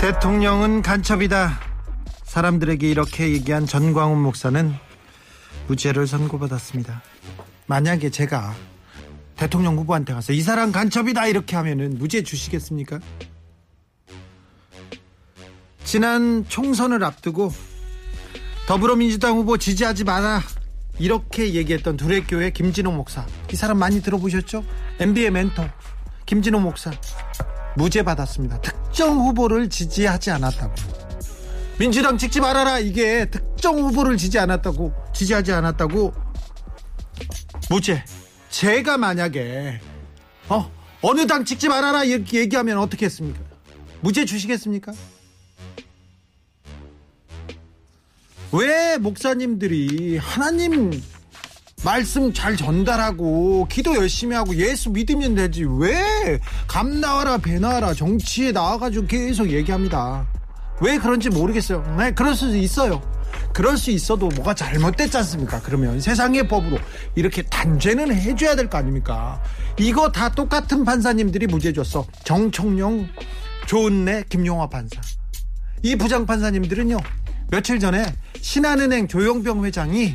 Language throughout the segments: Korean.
대통령은 간첩이다. 사람들에게 이렇게 얘기한 전광훈 목사는 무죄를 선고받았습니다. 만약에 제가 대통령 후보한테 가서 이 사람 간첩이다 이렇게 하면은 무죄 주시겠습니까? 지난 총선을 앞두고 더불어민주당 후보 지지하지 마라 이렇게 얘기했던 두레교회 김진호 목사 이 사람 많이 들어보셨죠? MB의 멘토 김진호 목사 무죄 받았습니다. 특정 후보를 지지하지 않았다고. 민주당 찍지 말아라. 이게 특정 후보를 지지 않았다고 지지하지 않았다고 무죄. 제가 만약에 어 어느 당 찍지 말아라 이렇게 얘기하면 어떻게 했습니까? 무죄 주시겠습니까? 왜 목사님들이 하나님 말씀 잘 전달하고 기도 열심히 하고 예수 믿으면 되지. 왜 감 나와라 배 나와라 정치에 나와가지고 계속 얘기합니다. 왜 그런지 모르겠어요. 네 그럴 수 있어요. 그럴 수 있어도 뭐가 잘못됐지 않습니까? 그러면 세상의 법으로 이렇게 단죄는 해줘야 될 거 아닙니까? 이거 다 똑같은 판사님들이 무죄 줬어. 정청룡 조은래 김용화 판사. 이 부장 판사님들은요 며칠 전에 신한은행 조용병 회장이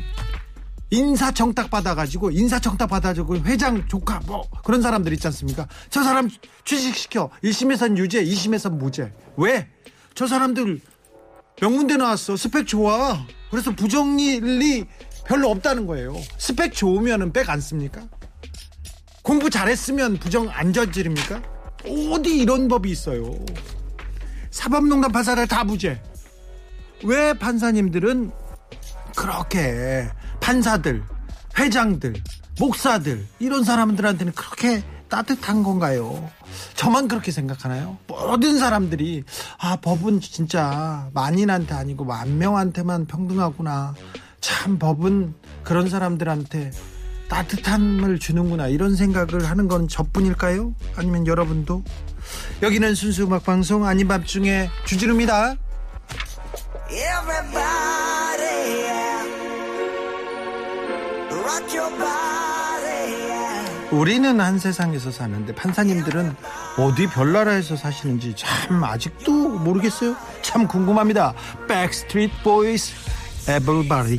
인사청탁 받아가지고 인사청탁 받아가지고 회장 조카 뭐 그런 사람들 있지 않습니까? 저 사람 취직시켜 1심에선 유죄 2심에선 무죄 왜? 저 사람들 명문대 나왔어 스펙 좋아 그래서 부정일이 별로 없다는 거예요 스펙 좋으면 백안 씁니까? 공부 잘했으면 부정 안 저지릅니까? 어디 이런 법이 있어요 사법농단 판사들 다 무죄 왜 판사님들은 그렇게 판사들, 회장들, 목사들 이런 사람들한테는 그렇게 따뜻한 건가요? 저만 그렇게 생각하나요? 모든 사람들이 아 법은 진짜 만인한테 아니고 만 명한테만 평등하구나. 참 법은 그런 사람들한테 따뜻함을 주는구나 이런 생각을 하는 건 저뿐일까요? 아니면 여러분도? 여기는 순수 음악 방송 아닌 밤중에 주진우입니다. 우리는 한 세상에서 사는데 판사님들은 어디 별나라에서 사시는지 참 아직도 모르겠어요. 참 궁금합니다. Backstreet Boys, Everybody.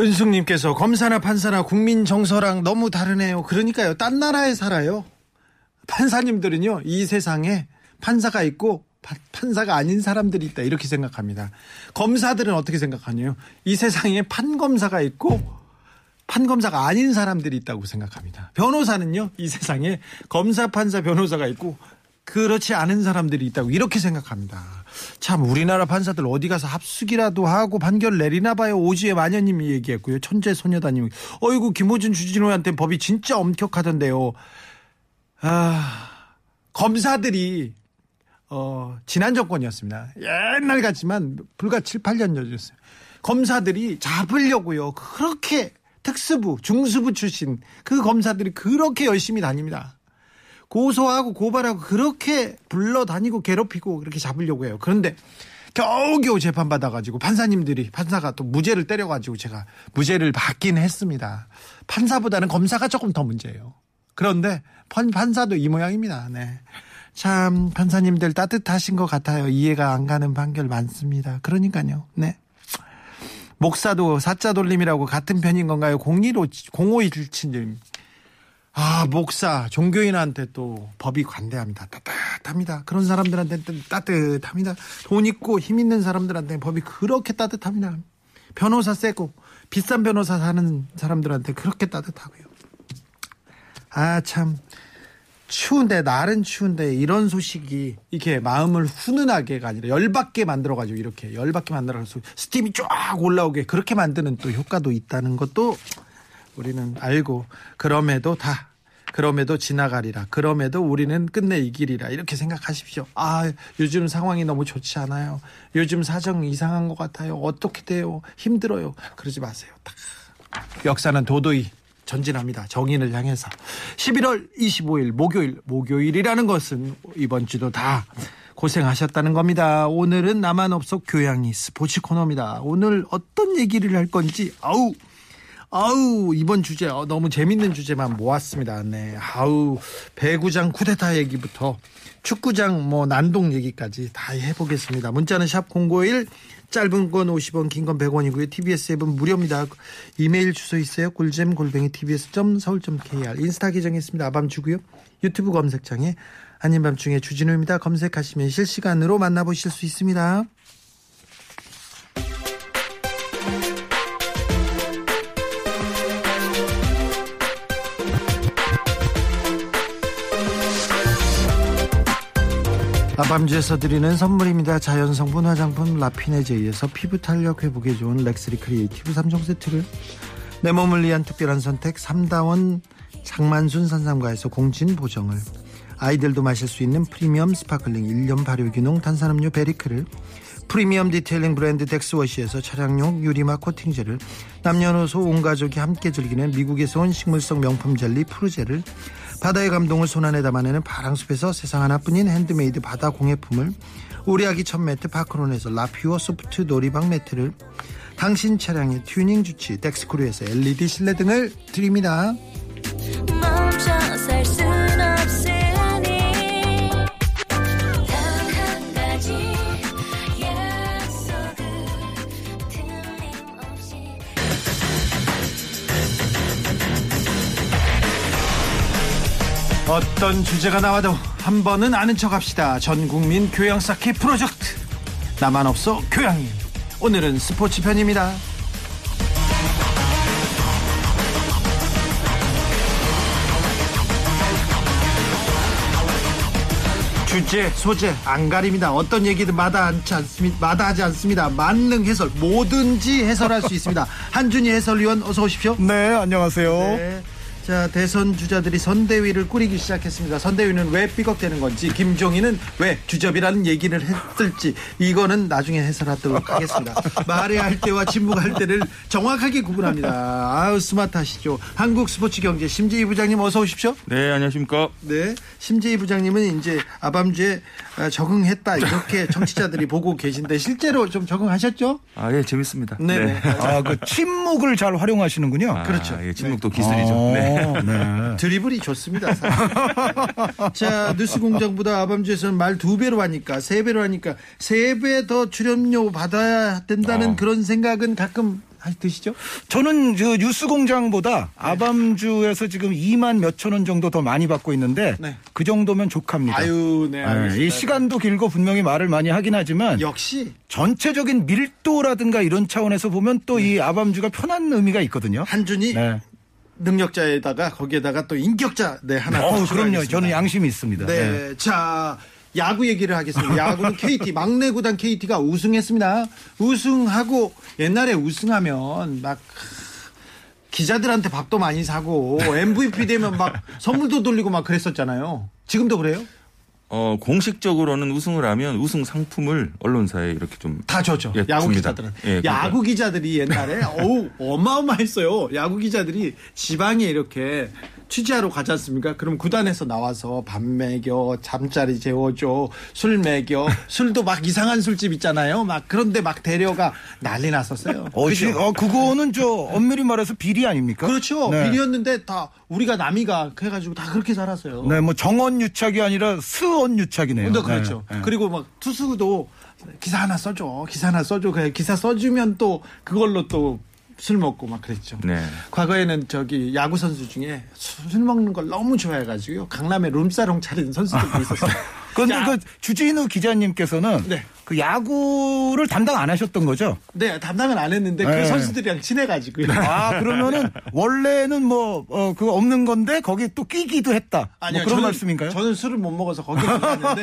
은숙님께서 검사나 판사나 국민 정서랑 너무 다르네요. 그러니까요. 딴 나라에 살아요. 판사님들은요, 이 세상에 판사가 있고 파- 판사가 아닌 사람들이 있다. 이렇게 생각합니다. 검사들은 어떻게 생각하냐요? 이 세상에 판검사가 있고 판검사가 아닌 사람들이 있다고 생각합니다. 변호사는요, 이 세상에 검사, 판사, 변호사가 있고 그렇지 않은 사람들이 있다고 이렇게 생각합니다. 참 우리나라 판사들 어디 가서 합숙이라도 하고 판결 내리나 봐요. 오지의 마녀님이 얘기했고요. 천재 소녀다님. 어이구 김호준 주진호한테 법이 진짜 엄격하던데요. 아 검사들이 어 지난 정권이었습니다. 옛날 같지만 불과 7, 8년 전이었어요. 검사들이 잡으려고요. 그렇게 특수부, 중수부 출신 그 검사들이 그렇게 열심히 다닙니다. 고소하고 고발하고 그렇게 불러다니고 괴롭히고 그렇게 잡으려고 해요. 그런데 겨우겨우 재판 받아가지고 판사님들이 판사가 또 무죄를 때려가지고 제가 무죄를 받긴 했습니다. 판사보다는 검사가 조금 더 문제예요. 그런데 판, 판사도 이 모양입니다. 네. 참 판사님들 따뜻하신 것 같아요. 이해가 안 가는 판결 많습니다. 그러니까요. 네. 목사도 사자 돌림이라고 같은 편인 건가요? 015, 0517님. 아, 목사, 종교인한테 또 법이 관대합니다. 따뜻합니다. 그런 사람들한테 따뜻합니다. 돈 있고 힘 있는 사람들한테 법이 그렇게 따뜻합니다. 변호사 세고 비싼 변호사 사는 사람들한테 그렇게 따뜻하고요. 아, 참. 추운데 날은 추운데 이런 소식이 이렇게 마음을 훈훈하게가 아니라 열받게 만들어 가지고 이렇게 열받게 만들어 가지고 스팀이 쫙 올라오게 그렇게 만드는 또 효과도 있다는 것도 우리는 알고 그럼에도 다 그럼에도 지나가리라. 그럼에도 우리는 끝내 이기리라. 이렇게 생각하십시오. 아 요즘 상황이 너무 좋지 않아요. 요즘 사정 이상한 것 같아요. 어떻게 돼요? 힘들어요. 그러지 마세요. 다 역사는 도도히 전진합니다. 정인을 향해서. 11월 25일 목요일, 목요일이라는 것은 이번 주도 다 고생하셨다는 겁니다. 오늘은 없어 교양이 스포츠 코너입니다. 오늘 어떤 얘기를 할 건지, 아우, 아우, 이번 주제 어, 너무 재밌는 주제만 모았습니다. 네. 아우, 배구장 쿠데타 얘기부터 축구장 뭐 난동 얘기까지 다 해보겠습니다. 문자는 샵 051, 짧은 건 50원, 긴 건 100원이고요. TBS 앱은 무료입니다. 이메일 주소 있어요. 꿀잼 골뱅이 tbs.서울.kr 인스타 계정했습니다. 아밤주고요. 유튜브 검색창에 아닌 밤중에 주진우입니다. 검색하시면 실시간으로 만나보실 수 있습니다. 아밤주에서 드리는 선물입니다. 자연성분 화장품 라피네제이에서 피부 탄력 회복에 좋은 럭셔리 creative 3종 세트를. 내 몸을 위한 특별한 선택 3다원 장만순 산삼가에서 공진보정을. 아이들도 마실 수 있는 프리미엄 sparkling 1년 발효 유기농 탄산음료 베리크를. 프리미엄 detailing 브랜드 덱스워시에서 차량용 유리막 코팅제를 남녀노소 온 가족이 함께 즐기는 미국에서 온 식물성 명품 젤리 푸르제를 바다의 감동을 손안에 담아내는 바랑숲에서 세상 하나뿐인 핸드메이드 바다 공예품을 우리 아기 첫 매트 파크론에서 라퓨어 소프트 놀이방 매트를 당신 차량의 튜닝 주치의 덱스크루에서 LED 실내 등을 드립니다. 어떤 주제가 나와도 한 번은 아는 척 합시다. 전 국민 교양 쌓기 프로젝트. 나만 없어 교양이. 오늘은 스포츠 편입니다. 주제, 소재 안 가립니다. 어떤 얘기든 마다하지 않습니다. 마다하지 않습니다. 만능 해설 뭐든지 해설할 수 있습니다. 한준희 해설위원 어서 오십시오. 네, 안녕하세요. 네. 자 대선 주자들이 선대위를 꾸리기 시작했습니다. 선대위는 왜 삐걱대는 건지 김종인은 왜 주접이라는 얘기를 했을지 이거는 나중에 해설하도록 하겠습니다. 말해야 할 때와 침묵할 때를 정확하게 구분합니다. 아우 스마트하시죠. 한국 스포츠 경제 심재희 부장님 어서 오십시오. 네, 안녕하십니까. 네, 심재희 부장님은 이제 아밤주에 아, 적응했다 이렇게 청취자들이 보고 계신데 실제로 좀 적응하셨죠? 아, 예, 재밌습니다. 네 네. 아, 그 침묵을 잘 활용하시는군요. 아, 그렇죠. 예, 침묵도 기술이죠. 어, 네. 네. 드리블이 좋습니다. 자, 뉴스 공장보다 아밤주에서는 말 두 배로 하니까 세 배로 하니까 세 배 더 출연료 받아야 된다는 어. 그런 생각은 가끔 하- 드시죠? 저는 저 뉴스 공장보다 아밤주에서 지금 2만 몇천 원 정도 더 많이 받고 있는데 네. 그 정도면 족합니다. 아유, 네. 네. 이 시간도 길고 분명히 말을 많이 하긴 하지만 역시 전체적인 밀도라든가 이런 차원에서 보면 또 이 아밤주가 편한 의미가 있거든요. 한준이 네. 능력자에다가 거기에다가 또 인격자 네 하나. 어, 더 그럼요. 추가하겠습니다. 저는 양심이 있습니다. 네. 자, 야구 얘기를 하겠습니다. 야구는 KT 막내 구단 KT가 우승했습니다. 우승하고 옛날에 우승하면 막 기자들한테 밥도 많이 사고 MVP 되면 막 선물도 돌리고 막 그랬었잖아요. 지금도 그래요? 어, 공식적으로는 우승을 하면 우승 상품을 언론사에 이렇게 좀 다 줬죠. 예, 야구 줍니다. 기자들은. 예, 그러니까. 야구 기자들이 옛날에 어우 어마어마했어요. 야구 기자들이 지방에 이렇게 취재하러 가지 않습니까? 그럼 구단에서 나와서 밥 먹여, 잠자리 재워줘, 술 먹여, 술도 막 이상한 술집 있잖아요. 막 그런데 막 데려가 난리 났었어요. 어, 그죠? 지- 어, 그거는 저 엄밀히 말해서 비리 아닙니까? 그렇죠. 네. 비리였는데 다 우리가 남이가 해가지고 다 그렇게 살았어요. 네, 뭐 정원 유착이 아니라 스원 유착이네요. 근데 그렇죠. 네, 네. 그리고 막 투수도 기사 하나 써줘, 기사 하나 써줘. 그래 기사 써주면 또 그걸로 또 술 먹고 막 그랬죠. 네. 과거에는 저기 야구 선수 중에 술 먹는 걸 너무 좋아해가지고요. 강남에 룸사롱 차린 선수들도 있었어요. 그런데 야, 그 주진우 기자님께서는 네. 그 야구를 담당 안 하셨던 거죠? 네, 담당은 안 했는데 네. 그 선수들이랑 친해가지고요. 아 그러면은 원래는 뭐 어, 그거 없는 건데 거기 또 끼기도 했다. 아니요, 뭐 그런 저는- 말씀인가요? 저는 술을 못 먹어서 거기 안 갔는데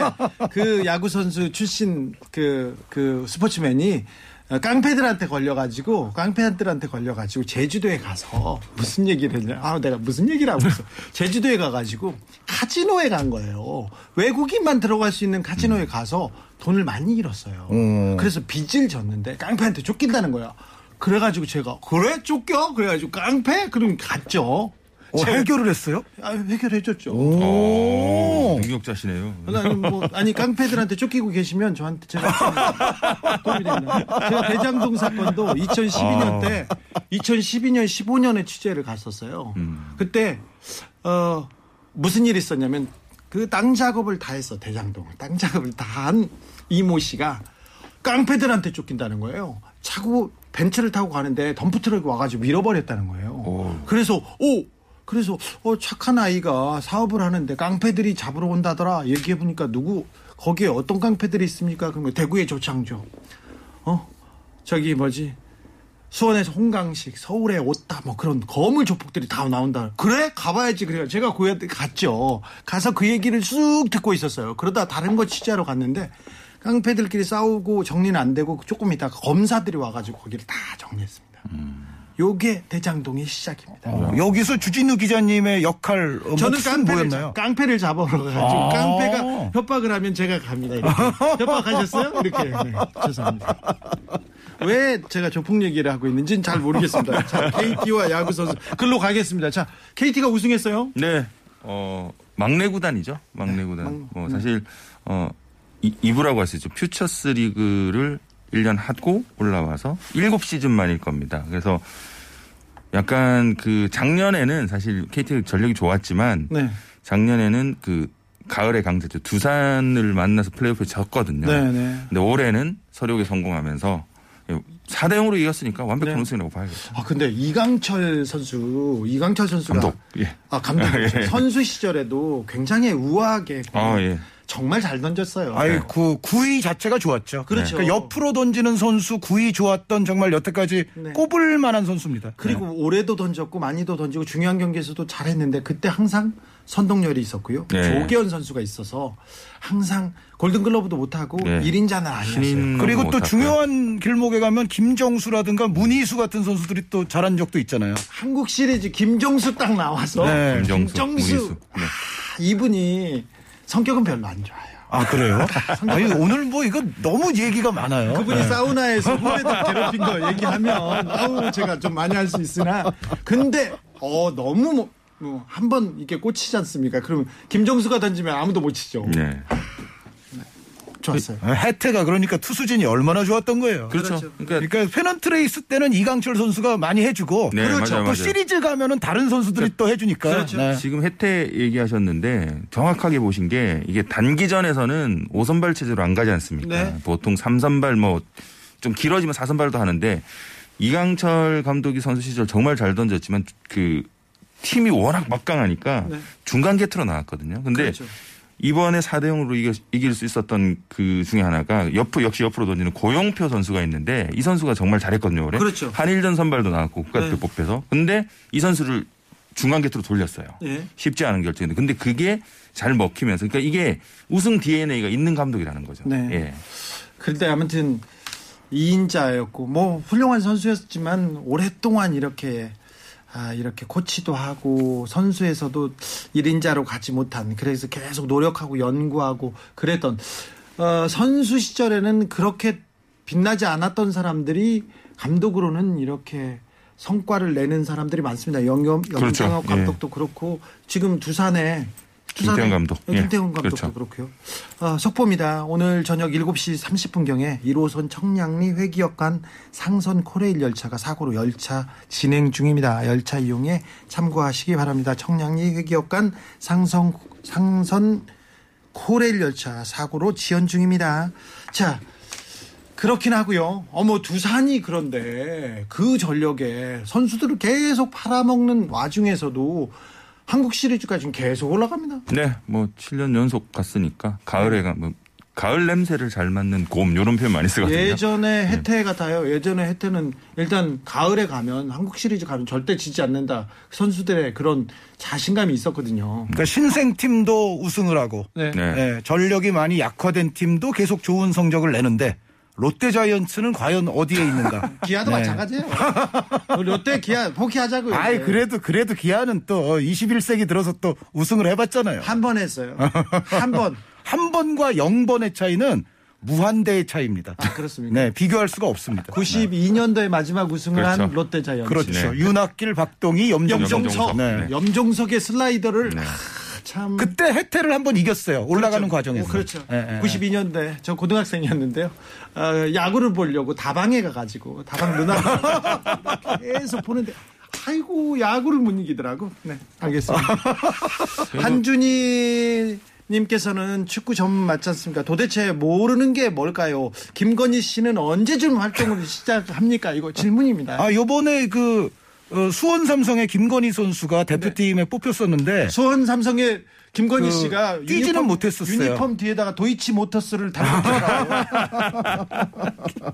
그 야구 선수 출신 그, 그 스포츠맨이 깡패들한테 걸려가지고 깡패들한테 걸려가지고 제주도에 가서 무슨 얘기를 했냐. 아 내가 무슨 얘기를 하고 있어. 제주도에 가가지고 카지노에 간 거예요. 외국인만 들어갈 수 있는 카지노에 가서 돈을 많이 잃었어요. 음. 그래서 빚을 졌는데 깡패한테 쫓긴다는 거야 그래가지고 제가 그래? 쫓겨? 그래가지고 깡패? 그럼 갔죠 어, 제가- 해결을 했어요? 아, 해결해줬죠 오. 능력자시네요. 아니, 뭐, 아니, 깡패들한테 쫓기고 계시면 저한테 제가 좀 도움이 됩니다. 제가 대장동 사건도 2012년 때, 2012년, 15년에 취재를 갔었어요. 그때, 어, 무슨 일이 있었냐면, 그 땅 작업을 다 했어, 대장동을. 땅 작업을 다 한 이모 씨가 깡패들한테 쫓긴다는 거예요. 차고 벤츠를 타고 가는데 덤프트럭이 와가지고 밀어버렸다는 거예요. 그래서, 오! 그래서 어 착한 아이가 사업을 하는데 깡패들이 잡으러 온다더라 얘기해 보니까 누구 거기에 어떤 깡패들이 있습니까? 그러면 대구의 조창조. 어? 저기 뭐지? 수원에서 홍강식 서울에 옷다 뭐 그런 거물 조폭들이 다 나온다. 그래? 가봐야지. 그래요. 제가 고향에 갔죠. 가서 그 얘기를 쑥 듣고 있었어요. 그러다 다른 거 취재하러 갔는데 깡패들끼리 싸우고 정리는 안 되고 조금 있다가 검사들이 와가지고 거기를 다 정리했습니다 요게 대장동의 시작입니다 어, 여기서 주진우 기자님의 역할 어, 저는 몫은 깡패를? 잡- 깡패를 잡아러 가가지고 아. 깡패가 협박을 하면 제가 갑니다. 이렇게. 협박하셨어요? 이렇게. 네, 죄송합니다. 왜 제가 조폭 얘기를 하고 있는지는 잘 모르겠습니다. 자, KT와 야구 선수 글로 가겠습니다. 자, KT가 우승했어요. 네, 어 막내 구단이죠. 막내 구단. 뭐 사실 어 이, 2부라고 할 수 있죠. 퓨처스 리그를 1년 하고 올라와서 7시즌 만일 겁니다. 그래서 약간 그 작년에는 사실 KT 전력이 좋았지만 네. 작년에는 그 가을의 강자죠. 두산을 만나서 플레이오프에 졌거든요. 네, 네. 근데 올해는 서력에 성공하면서 4대 0으로 이겼으니까 완벽한 네. 우승이라고 봐야겠죠. 아, 근데 이강철 선수, 이강철 선수가. 감독. 예. 아, 감독. 예. 선수 시절에도 굉장히 우아하게. 아, 예. 정말 잘 던졌어요. 아이 그 구위 자체가 좋았죠. 그렇죠. 그러니까 옆으로 던지는 선수 구위 좋았던 정말 여태까지 네. 꼽을 만한 선수입니다. 그리고 올해도 던졌고 많이도 던지고 중요한 경기에서도 잘했는데 그때 항상 선동열이 있었고요. 네. 조계현 선수가 있어서 항상 골든글러브도 못하고 네. 1인자는 아니었어요. 그리고 또. 중요한 길목에 가면 김정수라든가 문희수 같은 선수들이 또 잘한 적도 있잖아요. 한국 시리즈 김정수 딱 나와서 네. 김정수, 문희수. 네. 아, 이분이 성격은 별로 안 좋아요. 아 그래요? 아니 오늘 뭐 이거 너무 얘기가 많아요. 그분이 사우나에서 후배들 괴롭힌 거 얘기하면 아우 제가 좀 많이 할 수 있으나 근데 어 너무 뭐, 뭐 한 번 이렇게 꽂히지 않습니까? 그러면 김정수가 던지면 아무도 못 치죠. 네. 좋았어요. 아, 해태가 그러니까 투수진이 얼마나 좋았던 거예요. 그렇죠. 그렇죠. 그러니까 그러니까 페넌트레이스 때는 이강철 선수가 많이 해주고 네, 그렇죠. 맞아요, 또 맞아요. 시리즈 가면은 다른 선수들이 또 해주니까 그렇죠. 네. 지금 혜태 얘기하셨는데 정확하게 보신 게 이게 단기전에서는 5선발 체제로 안 가지 않습니까? 네. 보통 3선발 뭐 좀 길어지면 4선발도 하는데 이강철 감독이 선수 시절 정말 잘 던졌지만 그 팀이 워낙 막강하니까 네. 중간 게트로 나왔거든요. 근데 그렇죠. 이번에 4대 0으로 이겨, 이길 수 있었던 그 중에 하나가 옆 역시 옆으로 던지는 고용표 선수가 있는데 이 선수가 정말 잘했거든요. 올해. 그렇죠. 한일전 선발도 나왔고 국가대표 네. 뽑혀서. 근데 이 선수를 중간 게트로 돌렸어요. 예. 쉽지 않은 결정인데 근데 그게 잘 먹히면서 그러니까 이게 우승 DNA가 있는 감독이라는 거죠. 네. 예. 그런데 아무튼 2인자였고 뭐 훌륭한 선수였지만 오랫동안 이렇게 아 이렇게 코치도 하고 선수에서도 1인자로 가지 못한 그래서 계속 노력하고 연구하고 그랬던 어, 선수 시절에는 그렇게 빛나지 않았던 사람들이 감독으로는 이렇게 성과를 내는 사람들이 많습니다. 영영 그렇죠. 영창혁 예. 감독도 그렇고 지금 두산에 김태형 감독. 네, 예. 김태형 감독도 그렇죠. 그렇고요. 어, 속보입니다. 오늘 저녁 7시 30분경에 1호선 청량리 회기역 간 상선 코레일 열차가 사고로 열차 진행 중입니다. 열차 이용에 참고하시기 바랍니다. 청량리 회기역 간 상선 상선 코레일 열차 사고로 지연 중입니다. 자, 그렇긴 하고요. 어머 두산이 그런데 그 전력에 선수들을 계속 팔아먹는 와중에서도 한국 시리즈가 지금 계속 올라갑니다. 네, 뭐 7년 연속 갔으니까 가을에 가, 뭐 가을 냄새를 잘 맡는 곰 이런 표현 많이 쓰거든요. 예전에 해태 같아요. 예전에 해태는 일단 가을에 가면 한국 시리즈 가면 절대 지지 않는다. 선수들의 그런 자신감이 있었거든요. 그러니까 신생 팀도 우승을 하고 네. 네. 예, 전력이 많이 약화된 팀도 계속 좋은 성적을 내는데 롯데 자이언츠는 과연 어디에 있는가? 기아도 네. 마찬가지예요. 롯데 기아 포기하자고요. 아이 이제. 그래도 그래도 기아는 또 21세기 들어서 또 우승을 해봤잖아요. 한 번 했어요. 한 번. 한 번과 0번의 차이는 무한대의 차이입니다. 아, 그렇습니까? 네, 비교할 수가 없습니다. 92년도에 마지막 우승을 한 그렇죠. 롯데 자이언츠. 그렇죠. 네. 윤학길, 박동희, 염정석. 염정석. 네. 염정석의 슬라이더를 아, 참 그때 해태를 한번 이겼어요. 올라가는 그렇죠. 과정에서. 어, 그렇죠. 예, 예. 92년대 저 고등학생이었는데요. 어, 야구를 보려고 다방에 가가지고 다방 누나 계속 보는데 아이고 야구를 못 이기더라고. 네, 알겠습니다. 한준희 님께서는 축구 전문 맞지 않습니까? 도대체 모르는 게 뭘까요? 김건희 씨는 언제쯤 활동을 시작합니까? 이거 질문입니다. 아, 요번에 그 어, 수원 삼성의 김건희 선수가 대표팀에 뽑혔었는데 수원 삼성의 김건희 그, 씨가 뛰지는 못했었어요. 유니폼 뒤에다가 도이치 모터스를 달고 있더라고요.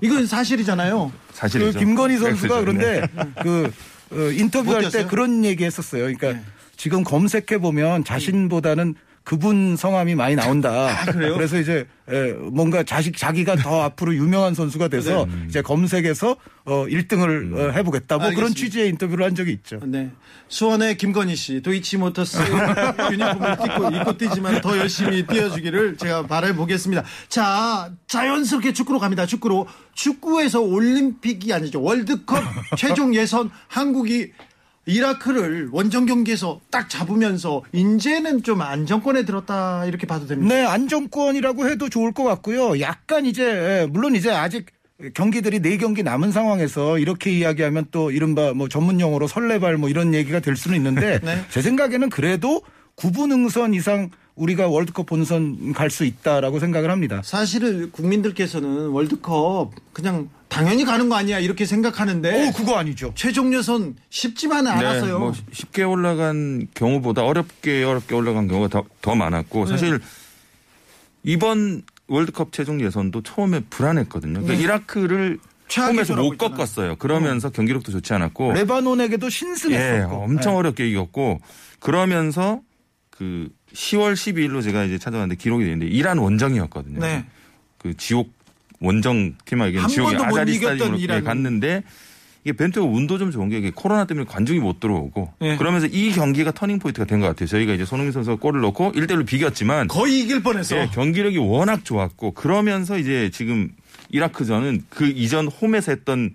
이건 사실이잖아요. 그 사실이죠. 김건희 선수가 팩트죠. 네. 그런데 그 어, 인터뷰할 못 때? 그런 얘기 했었어요. 그러니까 네. 지금 검색해 보면 자신보다는 그분 성함이 많이 나온다. 아, 그래요? 래서 이제 에, 뭔가 자식 자기가 더 앞으로 유명한 선수가 돼서 이제 검색해서 어 1등을 어, 해보겠다. 뭐 그런 네. 알겠습니다. 취지의 인터뷰를 한 적이 있죠. 네. 수원의 김건희 씨, 도이치 모터스 유니폼을 입고, 입고 뛰지만 더 열심히 뛰어주기를 제가 바라보겠습니다. 자, 자연스럽게 축구로 갑니다. 축구로. 축구에서 올림픽이 아니죠. 월드컵 최종 예선 한국이 이라크를 원정 경기에서 딱 잡으면서 이제는 좀 안정권에 들었다 이렇게 봐도 됩니다. 네, 안정권이라고 해도 좋을 것 같고요. 약간 이제 예, 물론 이제 아직 경기들이 네 경기 남은 상황에서 이렇게 이야기하면 또 이른바 뭐 전문 용어로 설레발 뭐 이런 얘기가 될 수는 있는데 네. 제 생각에는 그래도 9분 응선 이상 우리가 월드컵 본선 갈 수 있다라고 생각을 합니다. 사실은 국민들께서는 월드컵 그냥 당연히 가는 거 아니야 이렇게 생각하는데 오, 그거 아니죠. 최종 예선 쉽지만은 않았어요. 뭐 쉽게 올라간 경우보다 어렵게 어렵게 올라간 경우가 더, 더 많았고 사실 이번 월드컵 최종 예선도 처음에 불안했거든요. 그러니까 이라크를 최악의 홈에서 못. 꺾었어요. 그러면서 경기력도 좋지 않았고 레바논에게도 예, 신승했었고. 엄청 네. 어렵게 이겼고 그러면서 그 10월 12일로 제가 이제 찾아봤는데 기록이 되는데 이란 원정이었거든요. 네. 그 지옥 원정 팀에겐 지옥의 아자디 스타디움으로 예, 이란은. 갔는데 이게 벤투가 운도 좀 좋은 게 이게 코로나 때문에 관중이 못 들어오고 네. 그러면서 이 경기가 터닝 포인트가 된 것 같아요. 저희가 이제 손흥민 선수가 골을 넣고 1대1로 비겼지만 거의 이길 뻔했어. 예, 경기력이 워낙 좋았고 그러면서 이제 지금 이라크전은 그 이전 홈에서 했던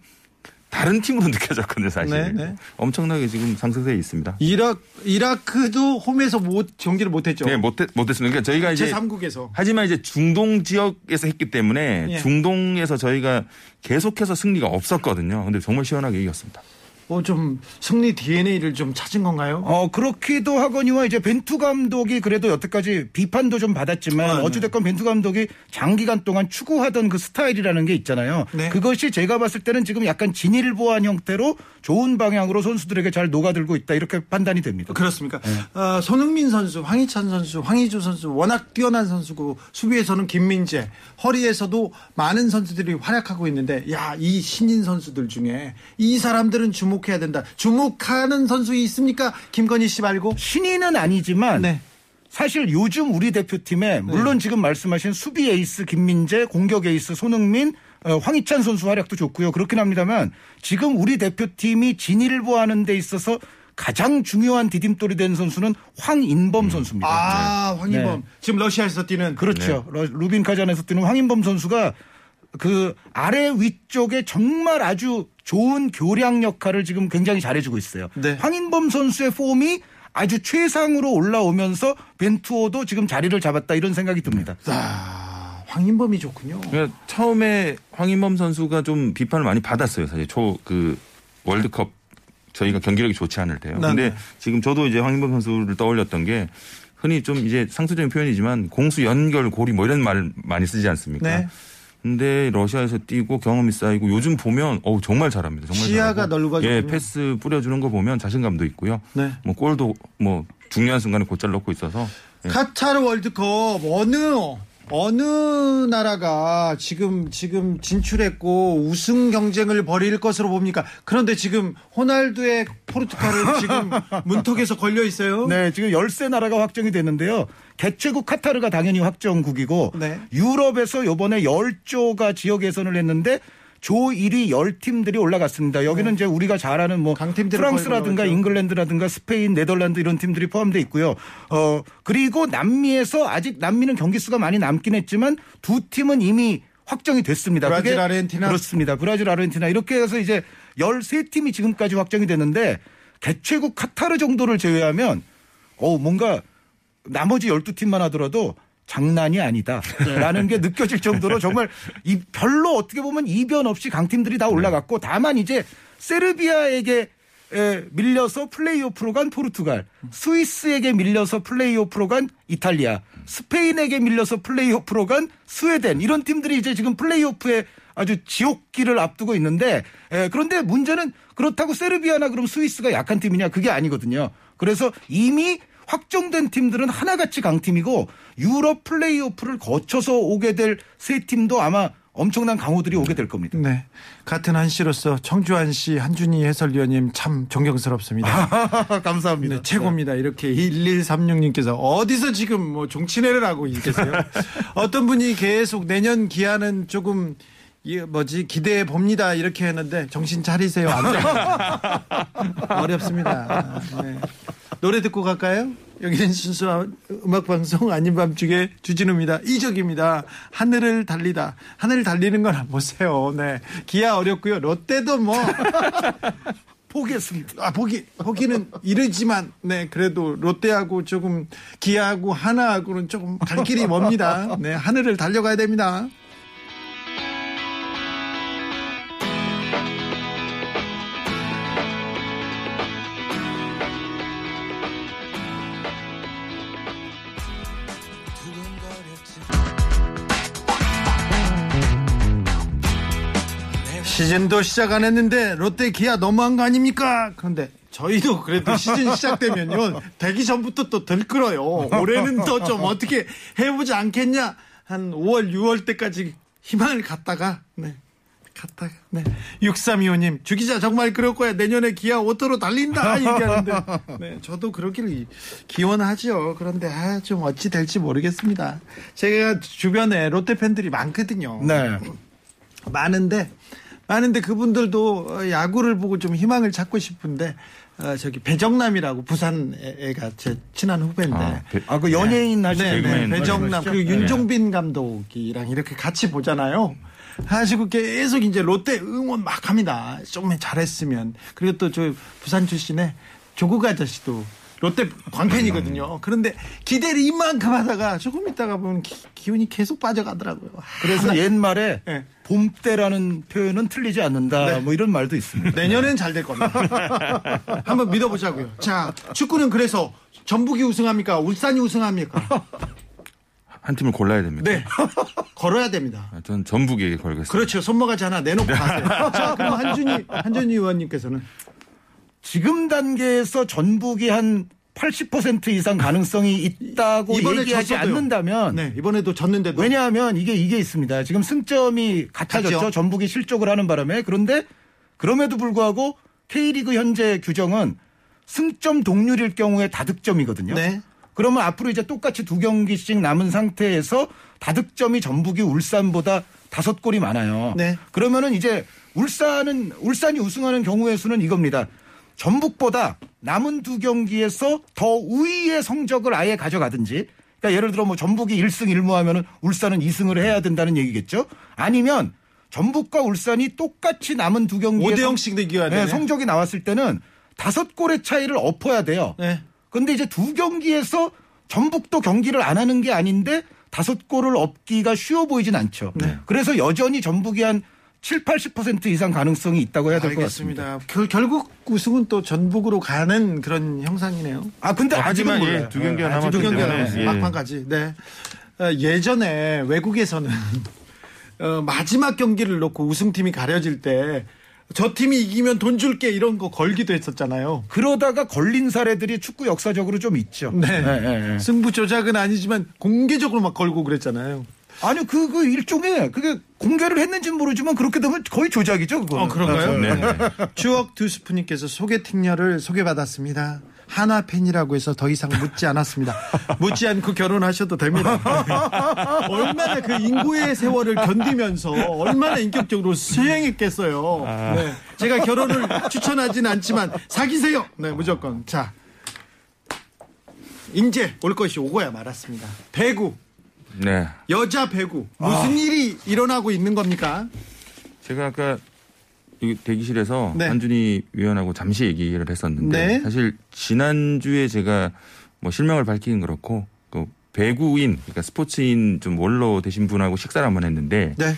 다른 팀으로 느껴졌거든요, 사실. 네, 네. 엄청나게 지금 상승세에 있습니다. 이라 이라크도 홈에서 못 경기를 못했죠. 네, 못했, 못했습니다. 그러니까 저희가 이제 제 3국에서 하지만 이제 중동 지역에서 했기 때문에 예. 중동에서 저희가 계속해서 승리가 없었거든요. 근데 정말 시원하게 이겼습니다. 뭐좀 승리 DNA를 좀 찾은 건가요? 어, 그렇기도 하거니와 이제 벤투 감독이 그래도 여태까지 비판도 좀 받았지만 아, 네. 어찌됐건 벤투 감독이 장기간 동안 추구하던 그 스타일이라는 게 있잖아요. 네. 그것이 제가 봤을 때는 지금 약간 진일 보한 형태로 좋은 방향으로 선수들에게 잘 녹아들고 있다 이렇게 판단이 됩니다. 그렇습니까? 네. 어, 손흥민 선수, 황희찬 선수, 황희조 선수 워낙 뛰어난 선수고 수비에서는 김민재, 허리에서도 많은 선수들이 활약하고 있는데 야 이 신인 선수들 중에 이 사람들은 주목 해야 된다. 주목하는 선수 있습니까? 김건희 씨 말고? 신인은 아니지만 네. 사실 요즘 우리 대표팀에 물론 지금 말씀하신 수비 에이스 김민재, 공격 에이스 손흥민, 어, 황희찬 선수 활약도 좋고요. 그렇긴 합니다만 지금 우리 대표팀이 진일보 하는 데 있어서 가장 중요한 디딤돌이 된 선수는 황인범 선수입니다. 아 황인범 네. 지금 러시아에서 뛰는 그렇죠. 러- 루빈 카잔에서 뛰는 황인범 선수가 그 아래 위쪽에 정말 아주 좋은 교량 역할을 지금 굉장히 잘해주고 있어요. 네. 황인범 선수의 폼이 아주 최상으로 올라오면서 벤투어도 지금 자리를 잡았다 이런 생각이 듭니다. 아, 황인범이 좋군요. 그러니까 처음에 황인범 선수가 좀 비판을 많이 받았어요. 사실 초 그 월드컵 저희가 경기력이 좋지 않을 때요. 네, 근데 네. 지금 저도 이제 황인범 선수를 떠올렸던 게 흔히 좀 이제 상투적인 표현이지만 공수 연결 고리 뭐 이런 말 많이 쓰지 않습니까? 네. 근데 러시아에서 뛰고 경험이 쌓이고 요즘 보면 어우 정말 잘합니다. 정말 시야가. 넓어졌군요. 예, 패스 뿌려주는 거 보면 자신감도 있고요. 네. 뭐 골도 뭐 중요한 순간에 곧잘 넣고 있어서 예. 카타르 월드컵 어느 어느 나라가 지금 지금 진출했고 우승 경쟁을 벌일 것으로 봅니까? 그런데 지금 호날두의 포르투갈은 지금 문턱에서 걸려 있어요. 네, 지금 13 나라가 확정이 됐는데요. 개최국 카타르가 당연히 확정국이고 네. 유럽에서 요번에 10조가 지역 예선을 했는데 조 1위 10팀들이 올라갔습니다. 여기는 이제 우리가 잘 아는 뭐 네. 프랑스라든가 잉글랜드라든가 스페인, 네덜란드 이런 팀들이 포함되어 있고요. 어, 그리고 남미에서 아직 남미는 경기 수가 많이 남긴 했지만 두 팀은 이미 확정이 됐습니다. 브라질, 그게 아르헨티나? 그렇습니다. 브라질, 아르헨티나 이렇게 해서 이제 13팀이 지금까지 확정이 됐는데 개최국 카타르 정도를 제외하면 어 뭔가 나머지 12팀만 하더라도 장난이 아니다. 라는 게 느껴질 정도로 정말 이 별로 어떻게 보면 이변 없이 강팀들이 다 올라갔고 다만 이제 세르비아에게 에, 밀려서 플레이오프로 간 포르투갈, 스위스에게 밀려서 플레이오프로 간 이탈리아, 스페인에게 밀려서 플레이오프로 간 스웨덴 이런 팀들이 이제 지금 플레이오프에 아주 지옥길을 앞두고 있는데 에, 그런데 문제는 그렇다고 세르비아나 그럼 스위스가 약한 팀이냐 그게 아니거든요. 그래서 이미 확정된 팀들은 하나같이 강팀이고 유럽 플레이오프를 거쳐서 오게 될 세 팀도 아마 엄청난 강호들이 오게 될 겁니다. 네. 같은 한씨로서 청주한 씨 한준희 해설위원님 참 존경스럽습니다. 감사합니다. 네, 최고입니다. 이렇게 1136님께서 어디서 지금 뭐 종친회를 하고 계세요? 어떤 분이 계속 내년 기한은 조금 이 뭐지 기대해 봅니다 이렇게 했는데 정신 차리세요. 안. 어렵습니다. 네. 노래 듣고 갈까요? 여기는 순수한 음악 방송 아닌 밤중에 주진우입니다. 이적입니다. 하늘을 달리다. 하늘을 달리는 건 안 보세요. 네. 기아 어렵고요. 롯데도 뭐 포기했습니다. 아, 보기, 보기는 이르지만, 네, 그래도 롯데하고 조금 기아하고 하나하고는 조금 갈 길이 멉니다. 네, 하늘을 달려가야 됩니다. 시즌도 시작 안 했는데 롯데 기아 너무한 거 아닙니까? 그런데 저희도 그래도 시즌 시작되면요 되기 전부터 또 들끓어요. 올해는 더 좀 어떻게 해보지 않겠냐? 한 5월, 6월 때까지 희망을 갖다가 네. 갔다가 네. 6325님 주기자 정말 그럴 거야 내년에 기아 오토로 달린다 얘기하는데 네, 저도 그러기를 기원하죠 그런데 아, 좀 어찌 될지 모르겠습니다 제가 주변에 롯데 팬들이 많거든요 네. 많은데 많은데 그분들도 어, 야구를 보고 좀 희망을 찾고 싶은데 어, 저기 배정남이라고 부산 애- 애가 제 친한 후배인데 아, 배- 아, 그 연예인 네, 네, 개그맨 배정남? 그리고 네. 윤종빈 감독이랑 이렇게 같이 보잖아요. 하시고 계속 이제 롯데 응원 막 합니다. 좀 잘했으면 그리고 또 저 부산 출신의 조국 아저씨도 롯데 광팬이거든요. 그런데 기대를 이만큼 하다가 조금 있다가 보면 기, 운이 계속 빠져가더라고요. 그래서 옛말에 네. 봄때라는 표현은 틀리지 않는다. 뭐 이런 말도 있습니다. 내년엔 잘 될 겁니다. 한번 믿어보자고요. 자, 축구는 그래서 전북이 우승합니까? 울산이 우승합니까? 한 팀을 골라야 됩니다. 네. 걸어야 됩니다. 아, 전 전북에게 걸겠습니다. 그렇죠. 손모가지 하나 내놓고 가세요. 자, 그럼 한준희, 한준희 의원님께서는. 지금 단계에서 전북이 한 80% 이상 가능성이 있다고 얘기하지 졌어도요. 않는다면 네, 이번에도 졌는데도. 왜냐하면 이게 이게 있습니다. 지금 승점이 같아졌죠. 같죠. 전북이 실족을 하는 바람에 그런데 그럼에도 불구하고 K리그 현재 규정은 승점 동률일 경우에 다득점이거든요. 네. 그러면 앞으로 이제 똑같이 두 경기씩 남은 상태에서 다득점이 전북이 울산보다 다섯 골이 많아요. 네. 그러면은 이제 울산은 울산이 우승하는 경우의 수는 이겁니다. 전북보다 남은 두 경기에서 더 우위의 성적을 아예 가져가든지 그러니까 예를 들어 뭐 전북이 1승 1무 하면은 울산은 2승을 해야 된다는 얘기겠죠. 아니면 전북과 울산이 똑같이 남은 두 경기에 5대 0씩 이겨야. 네, 성적이 나왔을 때는 다섯 골의 차이를 엎어야 돼요. 네. 근데 이제 두 경기에서 전북도 경기를 안 하는 게 아닌데 다섯 골을 얻기가 쉬워 보이진 않죠. 네. 그래서 여전히 전북이 한 7, 80% 이상 가능성이 있다고 해야 될 것 같습니다. 알겠습니다. 결, 결국 우승은 또 전북으로 가는 그런 형상이네요. 아 근데 어, 아직은 하지만 몰라요. 예, 두 경기가 네, 남았기 두 경기가 때문에. 예. 막판까지. 네. 어, 예전에 외국에서는 어, 마지막 경기를 놓고 우승팀이 가려질 때 저 팀이 이기면 돈 줄게 이런 거 걸기도 했었잖아요. 그러다가 걸린 사례들이 축구 역사적으로 좀 있죠. 네. 네, 네, 네. 승부 조작은 아니지만 공개적으로 막 걸고 그랬잖아요. 아니요, 그, 그 일종의 그게 공개를 했는지는 모르지만 그렇게 되면 거의 조작이죠, 그거. 어, 그런가요? 네. 네. 추억 두 스푼님께서 소개팅녀를 소개받았습니다. 하나 팬이라고 해서 더 이상 묻지 않았습니다. 묻지 않고 결혼하셔도 됩니다. 얼마나 그 인구의 세월을 견디면서 얼마나 인격적으로 수행했겠어요. 네. 제가 결혼을 추천하지는 않지만 사귀세요. 네, 무조건. 자. 이제 올 것이 오고야 말았습니다. 배구, 네. 여자 배구. 무슨 일이 일어나고 있는 겁니까? 제가 아까 이 대기실에서 네. 한준희 위원하고 잠시 얘기를 했었는데 네. 사실 지난주에 제가 뭐 실명을 밝히긴 그렇고 그 배구인 그러니까 스포츠인 좀 원로 되신 분하고 식사를 한번 했는데 네.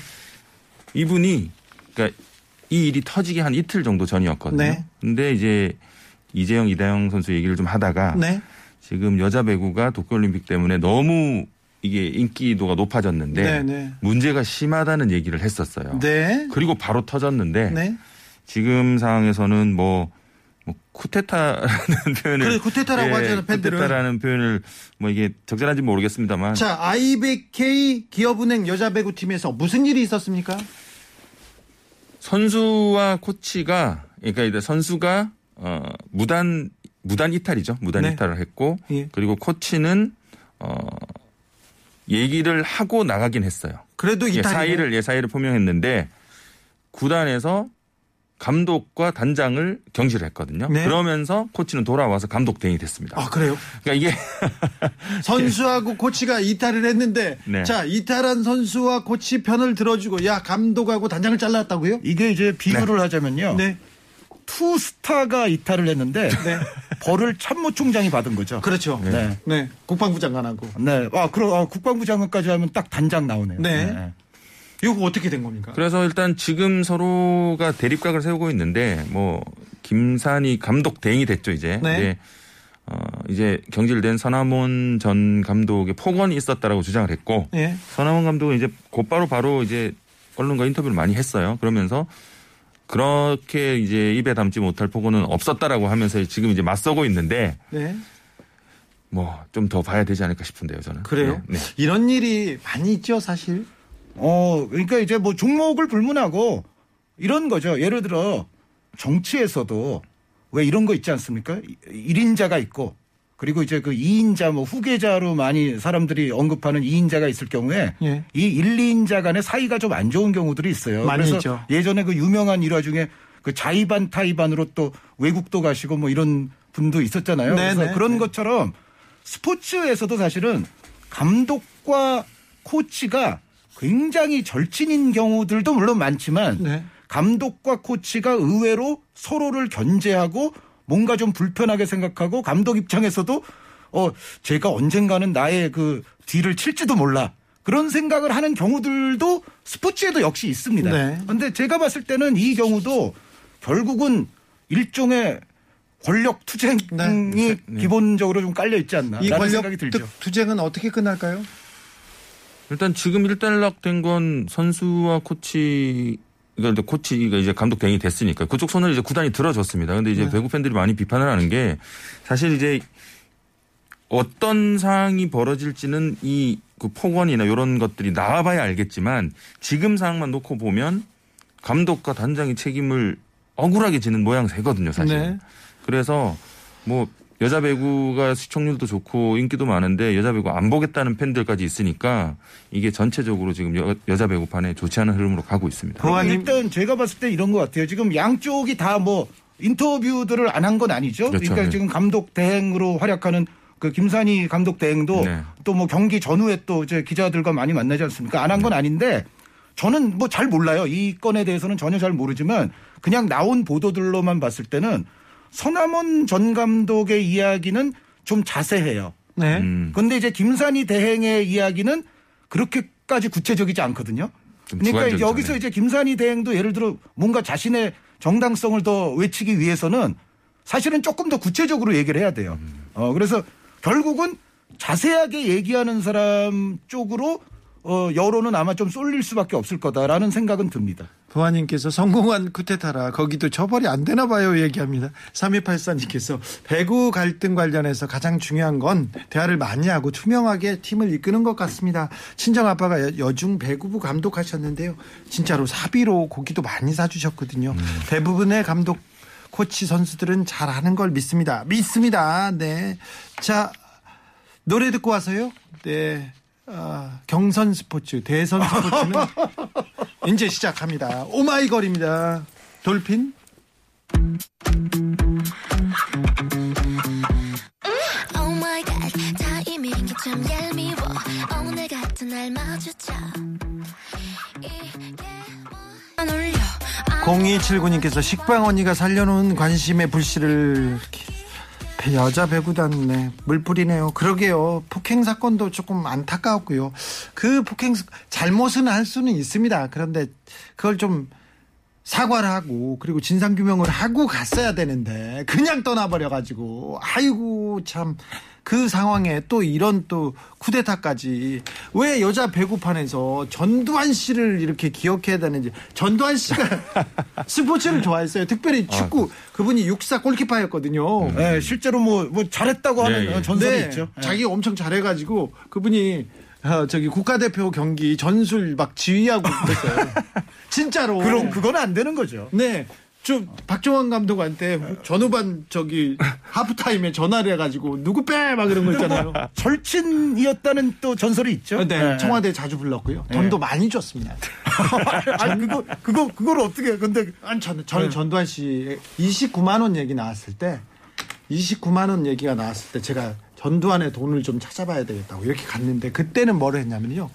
이분이 그러니까 이 일이 터지기 한 이틀 정도 전이었거든요. 네. 근데 이제 이재영 이다영 선수 얘기를 좀 하다가 네. 지금 여자 배구가 도쿄올림픽 때문에 너무 이게 인기도가 높아졌는데 네, 네. 문제가 심하다는 얘기를 했었어요. 네. 그리고 바로 터졌는데 네. 지금 상황에서는 뭐, 뭐 쿠데타라는 표현을 그래, 쿠데타라고 하잖아요, 팬들은. 쿠데타라는 표현을 뭐 이게 적절한지 모르겠습니다만 자, IBK 기업은행 여자 배구 팀에서 무슨 일이 있었습니까? 선수와 코치가 그러니까 이제 선수가 어 무단 무단 이탈이죠. 무단 네. 이탈을 했고 예. 그리고 코치는 어 얘기를 하고 나가긴 했어요. 그래도 예, 이탈이 사의를 예 사의를 표명했는데 구단에서 감독과 단장을 경질을 했거든요. 네. 그러면서 코치는 돌아와서 감독 대행이 됐습니다. 아, 그래요? 그러니까 이게 선수하고 코치가 이탈을 했는데 네. 자, 이탈한 선수와 코치 편을 들어주고 야, 감독하고 단장을 잘랐다고요? 이게 이제 비교를 하자면요. 네. 투 스타가 이탈을 했는데 네. 벌을 참모총장이 받은 거죠. 그렇죠. 네. 네. 국방부 장관하고. 네. 아, 그럼 아, 국방부 장관까지 하면 딱 단장 나오네요. 네. 이거 어떻게 된 겁니까? 그래서 일단 지금 서로가 대립각을 세우고 있는데 뭐 김산이 감독 대행이 됐죠 이제. 네. 이제, 어, 이제 경질된 서남원 전 감독의 폭언이 있었다라고 주장을 했고 예. 서남원 감독은 이제 곧바로 바로 이제 언론과 인터뷰를 많이 했어요. 그러면서 그렇게 이제 입에 담지 못할 폭언은 없었다라고 하면서 지금 이제 맞서고 있는데 네. 뭐 좀 더 봐야 되지 않을까 싶은데요 저는. 그래요? 네. 네. 이런 일이 많이 있죠, 사실. 어, 그러니까 이제 뭐 종목을 불문하고 이런 거죠. 예를 들어 정치에서도 왜 이런 거 있지 않습니까? 1인자가 있고 그리고 이제 그 2인자 뭐 후계자로 많이 사람들이 언급하는 2인자가 있을 경우에 예. 이 1, 2인자 간의 사이가 좀 안 좋은 경우들이 있어요. 그래서 있죠. 예전에 그 유명한 일화 중에 그 자의반 타의반으로 또 외국도 가시고 뭐 이런 분도 있었잖아요. 네, 그래서 네, 그런 네. 것처럼 스포츠에서도 사실은 감독과 코치가 굉장히 절친인 경우들도 물론 많지만 네. 감독과 코치가 의외로 서로를 견제하고 뭔가 좀 불편하게 생각하고 감독 입장에서도 어 제가 언젠가는 나의 그 뒤를 칠지도 몰라 그런 생각을 하는 경우들도 스포츠에도 역시 있습니다. 네. 그런데 제가 봤을 때는 이 경우도 결국은 일종의 권력 투쟁이 네. 기본적으로 좀 깔려 있지 않나 이 라는 권력 생각이 들죠. 투- 투쟁은 어떻게 끝날까요? 일단 지금 일단락된 건 선수와 코치 그러니까 코치가 이제 감독 대행이 됐으니까 그쪽 손을 이제 구단이 들어줬습니다. 근데 이제 배구 팬들이 많이 비판을 하는 게 사실 이제 어떤 상황이 벌어질지는 이 그 폭언이나 이런 것들이 나와봐야 알겠지만 지금 상황만 놓고 보면 감독과 단장이 책임을 억울하게 지는 모양새거든요, 사실. 네. 그래서 뭐 여자 배구가 시청률도 좋고 인기도 많은데 여자 배구 안 보겠다는 팬들까지 있으니까 이게 전체적으로 지금 여, 여자 배구판에 좋지 않은 흐름으로 가고 있습니다. 일단 제가 봤을 때 이런 것 같아요. 지금 양쪽이 다 뭐 인터뷰들을 안 한 건 아니죠. 그렇죠. 러니까 네. 지금 감독 대행으로 활약하는 그 김산희 감독 대행도 네. 또뭐 경기 전후에 또 이제 기자들과 많이 만나지 않습니까? 안 한건 아닌데 저는 뭐 잘 몰라요. 이 건에 대해서는 전혀 잘 모르지만 그냥 나온 보도들로만 봤을 때는 서남원 전 감독의 이야기는 좀 자세해요. 네. 음, 근데 이제 김산희 대행의 이야기는 그렇게까지 구체적이지 않거든요. 좀 그러니까. 여기서 네. 이제 김산희 대행도 예를 들어 뭔가 자신의 정당성을 더 외치기 위해서는 사실은 조금 더 구체적으로 얘기를 해야 돼요. 어, 그래서 결국은 자세하게 얘기하는 사람 쪽으로 어, 여론은 아마 좀 쏠릴 수밖에 없을 거다라는 생각은 듭니다. 보아님께서 성공한 쿠데타라 거기도 처벌이 안 되나 봐요 얘기합니다. 3284님께서 배구 갈등 관련해서 가장 중요한 건 대화를 많이 하고 투명하게 팀을 이끄는 것 같습니다. 친정 아빠가 여- 여중 배구부 감독하셨는데요. 진짜로 사비로 고기도 많이 사주셨거든요. 대부분의 감독 코치 선수들은 잘하는 걸 믿습니다. 믿습니다. 네. 자 노래 듣고 와서요. 네. 아, 경선 스포츠, 대선 스포츠는 이제 시작합니다. 오마이걸입니다. 돌핀. Oh my god 타이밍이 참 얄미워 오늘 같은 날 마주쳐 이게 뭐안 올려 0279님께서 식빵 언니가 살려놓은 관심의 불씨를 여자 배구단 네, 물 뿌리네요. 그러게요. 폭행 사건도 조금 안타까웠고요. 그 폭행 사- 잘못은 할 수는 있습니다. 그런데 그걸 좀 사과를 하고 그리고 진상 규명을 하고 갔어야 되는데 그냥 떠나버려 가지고 아이고 참 그 상황에 또 이런 또 쿠데타까지 왜 여자 배구판에서 전두환 씨를 이렇게 기억해야 되는지 전두환 씨가 스포츠를 좋아했어요. 특별히 축구 그분이 육사 골키퍼였거든요. 네, 실제로 뭐, 뭐 잘했다고 하는 예, 전설이 네, 있죠. 예. 자기 엄청 잘해가지고 그분이 어, 저기 국가대표 경기 전술 막 지휘하고 그랬어요. 진짜로. 그럼 그건 안 되는 거죠. 네. 저 박정환 감독한테 전후반 저기 하프타임에 전화를 해가지고 누구 빼 막 이런 거 있잖아요. 절친이었다는 또 전설이 있죠. 네, 청와대 자주 불렀고요. 돈도 많이 줬습니다. 아니 그거 그거 그걸 어떻게 근데 아니 저는 저는 전두환 씨 29만 원 얘기 나왔을 때 29만 원 얘기가 나왔을 때 제가 전두환의 돈을 좀 찾아봐야 되겠다고 이렇게 갔는데 그때는 뭘 했냐면요.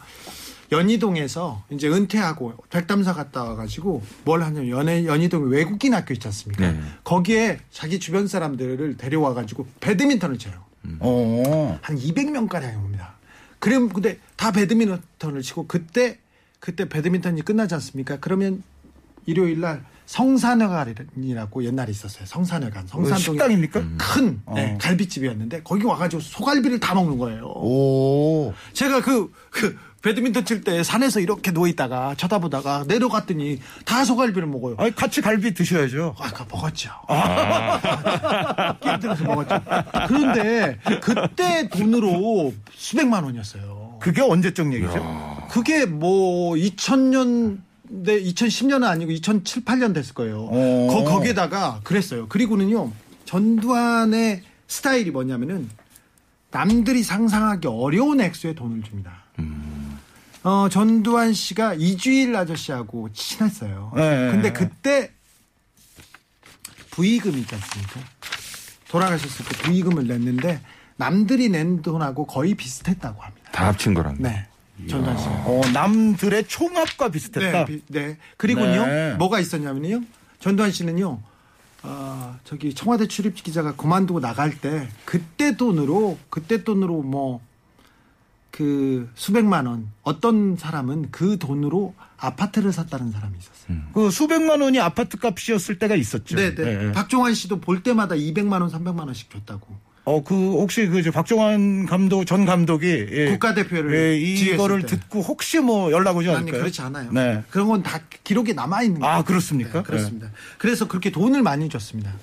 연희동에서 이제 은퇴하고 백담사 갔다 와가지고 뭘 하냐면 연해, 연희동 외국인 학교 있지 않습니까? 네. 거기에 자기 주변 사람들을 데려와가지고 배드민턴을 쳐요. 어. 한 200명 가량이 옵니다. 그럼 근데 다 배드민턴을 치고 그때 그때 배드민턴이 끝나지 않습니까? 그러면 일요일 날 성산회관이라고 옛날에 있었어요. 성산회관. 성산동에 식당입니까? 큰 네, 갈비집이었는데 거기 와가지고 소갈비를 다 먹는 거예요. 오. 제가 그, 그 배드민턴 칠 때 산에서 이렇게 누워 있다가 쳐다보다가 내려갔더니 다 소갈비를 먹어요. 아니 같이 갈비 드셔야죠. 아까 먹었죠. 끼어들어서 먹었죠. 그런데 그때 돈으로 수백만 원이었어요. 그게 언제적 얘기죠? 그게 뭐 2000년 네, 2010년은 아니고 2007, 8년 됐을 거예요. 오. 거, 거기에다가 그랬어요. 그리고는요, 전두환의 스타일이 뭐냐면은 남들이 상상하기 어려운 액수의 돈을 줍니다. 어, 전두환 씨가 이주일 아저씨하고 친했어요. 네. 근데 그때 부의금 있지 않습니까? 돌아가셨을 때 부의금을 냈는데 남들이 낸 돈하고 거의 비슷했다고 합니다. 다 합친 거랑. 네. 전두환 씨가. 어, 남들의 총합과 비슷했다. 네, 비- 네. 그리고요, 네. 뭐가 있었냐면요. 전두환 씨는요, 아, 저기 청와대 출입 기자가 그만두고 나갈 때 그때 돈으로 그때 돈으로 뭐 그 수백만 원 어떤 사람은 그 돈으로 아파트를 샀다는 사람이 있었어요. 그 수백만 원이 아파트 값이었을 때가 있었죠. 네, 네. 박종환 씨도 볼 때마다 200만 원, 300만 원씩 줬다고. 어, 그 혹시 그 박정환 감독 전 감독이 예, 국가대표를 예, 이거를 때. 듣고 혹시 뭐 연락 오지 아니 않을까요? 그렇지 않아요. 네. 그런 건 다 기록에 남아 있는 거예요. 아, 그렇습니까? 네, 그렇습니다. 그래서 그렇게 돈을 많이 줬습니다.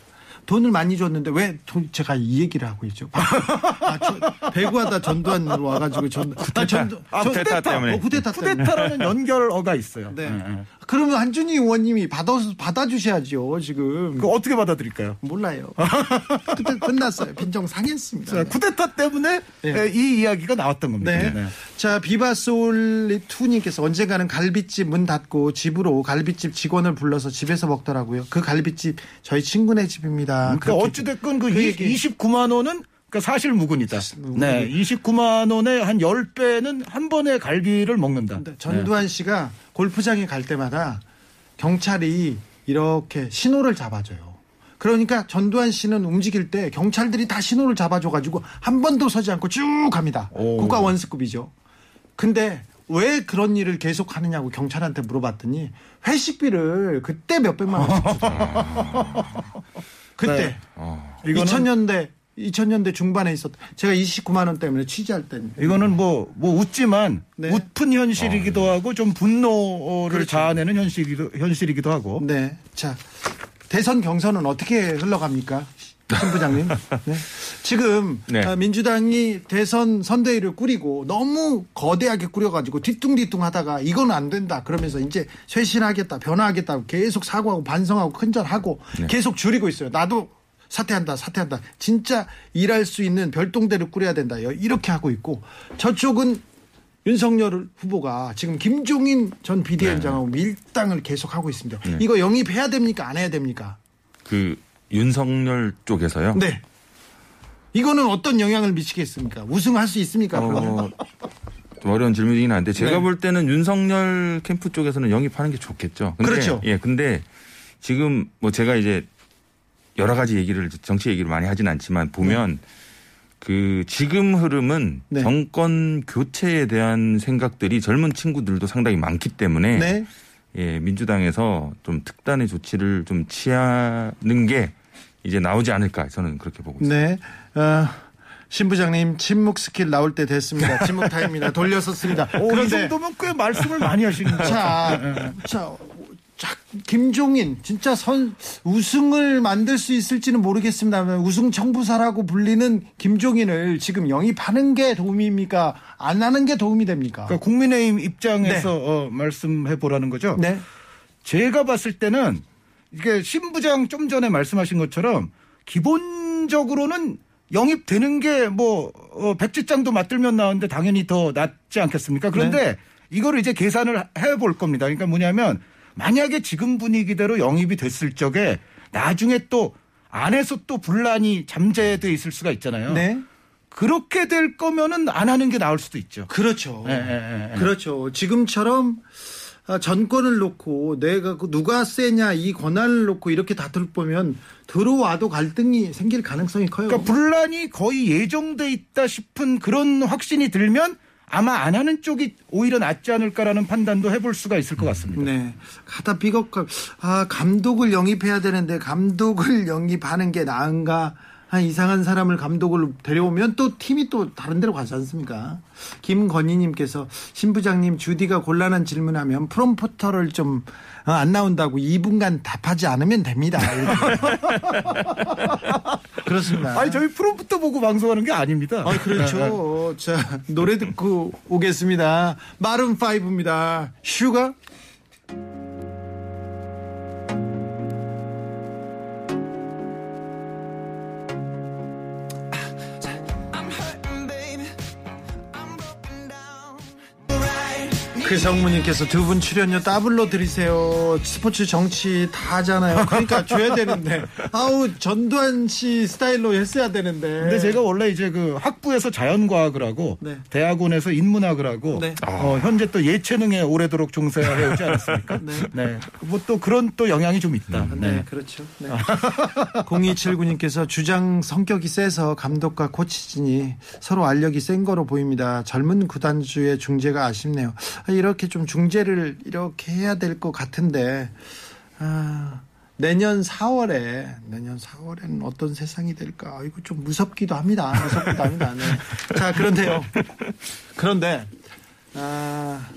돈을 많이 줬는데 왜 돈, 제가 이 얘기를 하고 있죠? 아, 저, 배구하다 전두환으로 와가지고 전, 아, 전두, 아, 전- 쿠데타 때문에. 어, 쿠데타 때문에. 쿠데타라는 연결어가 있어요. 네. 예, 예. 그러면 한준희 의원님이 받아 받아주셔야죠 지금. 그 어떻게 받아들일까요? 몰라요. 그때 끝났어요. 빈정 상했습니다. 자, 쿠데타 때문에 네. 예, 이 이야기가 나왔던 겁니다. 네. 네. 자, 비바솔리2님께서 언젠가는 갈비집 문 닫고 집으로 갈비집 직원을 불러서 집에서 먹더라고요. 그 갈비집 저희 친구네 집입니다. 그러니까 그렇게- 어찌됐건 그, 그 이- 얘기. 29만 원은 그러니까 사실 무근이다. 무근. 네. 29만 원에 한 10배는 한 번에 갈비를 먹는다. 근데 전두환 씨가 골프장에 갈 때마다 경찰이 이렇게 신호를 잡아줘요. 그러니까 전두환 씨는 움직일 때 경찰들이 다 신호를 잡아줘가지고 한 번도 서지 않고 쭉 갑니다. 오. 국가 원수급이죠. 근데 왜 그런 일을 계속 하느냐고 경찰한테 물어봤더니 회식비를 그때 몇 백만 원씩 주더라고요. 그때 어. 이거는- 2000년대 2000년대 중반에 있었. 제가 29만 원 때문에 취재할 때. 이거는 뭐, 뭐 웃지만 네. 웃픈 현실이기도 하고 좀 분노를 그렇죠. 자아내는 현실이기도, 현실이기도 하고. 네. 자, 대선 경선은 어떻게 흘러갑니까? 신 부장님. 네. 지금 네. 어, 민주당이 대선 선대위를 꾸리고 너무 거대하게 꾸려가지고 뒤뚱뒤뚱 하다가 이건 안 된다. 그러면서 이제 쇄신하겠다, 변화하겠다. 계속 사과하고 반성하고 큰절하고 계속 줄이고 있어요. 나도 사퇴한다, 사퇴한다. 진짜 일할 수 있는 별동대를 꾸려야 된다. 이렇게 하고 있고 저쪽은 윤석열 후보가 지금 김종인 전 비대위원장하고 밀당을 계속 하고 있습니다. 이거 영입해야 됩니까? 안 해야 됩니까? 그 윤석열 쪽에서요. 네. 이거는 어떤 영향을 미치겠습니까? 우승할 수 있습니까? 어, 좀 어려운 질문이긴 한데 제가 네. 볼 때는 윤석열 캠프 쪽에서는 영입하는 게 좋겠죠. 근데, 그렇죠. 예, 근데 지금 뭐 제가 이제 여러 가지 얘기를 정치 얘기를 많이 하진 않지만 보면 그 지금 흐름은 네. 정권 교체에 대한 생각들이 젊은 친구들도 상당히 많기 때문에 네. 예, 민주당에서 좀 특단의 조치를 좀 취하는 게 이제 나오지 않을까 저는 그렇게 보고 있습니다. 네. 어, 신 부장님 침묵 스킬 나올 때 됐습니다. 침묵 타임입니다. 돌렸었습니다. 오, 이 그런데 정도면 꽤 말씀을 많이 하시는 것 같아요. 자, 자, 자, 김종인 진짜 선 우승을 만들 수 있을지는 모르겠습니다만 우승 청부사라고 불리는 김종인을 지금 영입하는 게 도움입니까? 안 하는 게 도움이 됩니까? 그러니까 국민의힘 입장에서 어, 말씀해 보라는 거죠. 네. 제가 봤을 때는 이게 신부장 좀 전에 말씀하신 것처럼 기본적으로는 영입되는 게 뭐 백지장도 맞들면 나오는데 당연히 더 낫지 않겠습니까? 그런데 이거를 이제 계산을 해볼 겁니다. 그러니까 뭐냐면 만약에 지금 분위기대로 영입이 됐을 적에 나중에 또 안에서 또 분란이 잠재돼 있을 수가 있잖아요. 네. 그렇게 될 거면은 안 하는 게 나을 수도 있죠. 그렇죠. 예. 그렇죠. 지금처럼 아, 전권을 놓고 내가 그 누가 세냐 이 권한을 놓고 이렇게 다툴 보면 들어와도 갈등이 생길 가능성이 커요. 그러니까 분란이 거의 예정돼 있다 싶은 그런 확신이 들면 아마 안 하는 쪽이 오히려 낫지 않을까라는 판단도 해볼 수가 있을 것 같습니다. 네. 가다 삐걱, 아, 감독을 영입해야 되는데 감독을 영입하는 게 나은가? 한 이상한 사람을 감독을 데려오면 또 팀이 또 다른 데로 가지 않습니까? 김건희님께서 신부장님 주 기자가 곤란한 질문하면 프롬프터를 좀 안 나온다고 2분간 답하지 않으면 됩니다. 그렇습니다. 아니 저희 프롬프터 보고 방송하는 게 아닙니다. 아, 그렇죠. 자, 노래 듣고 오겠습니다. 마룬 5입니다. Sugar? 그 성무님께서 두 분 출연료 더블로 드리세요. 스포츠 정치 다 하잖아요. 그러니까 줘야 되는데. 아우, 전두환 씨 스타일로 했어야 되는데. 근데 제가 원래 이제 그 학부에서 자연과학을 하고 네. 대학원에서 인문학을 하고 네. 어, 현재 또 예체능에 오래도록 종사해 오지 않았습니까? 네. 뭐또 그런 또 영향이 좀 있다. 네, 네. 그렇죠. 네. 0279님께서 주장 성격이 세서 감독과 코치진이 서로 알력이 센 거로 보입니다. 젊은 구단주의 중재가 아쉽네요. 아, 이렇게 좀 중재를 이렇게 해야 될 것 같은데, 아, 내년 4월에, 내년 4월에는 어떤 세상이 될까? 이거 좀 무섭기도 합니다. 무섭기도 합니다. 네. 자, 그런데요. 그런데, 아,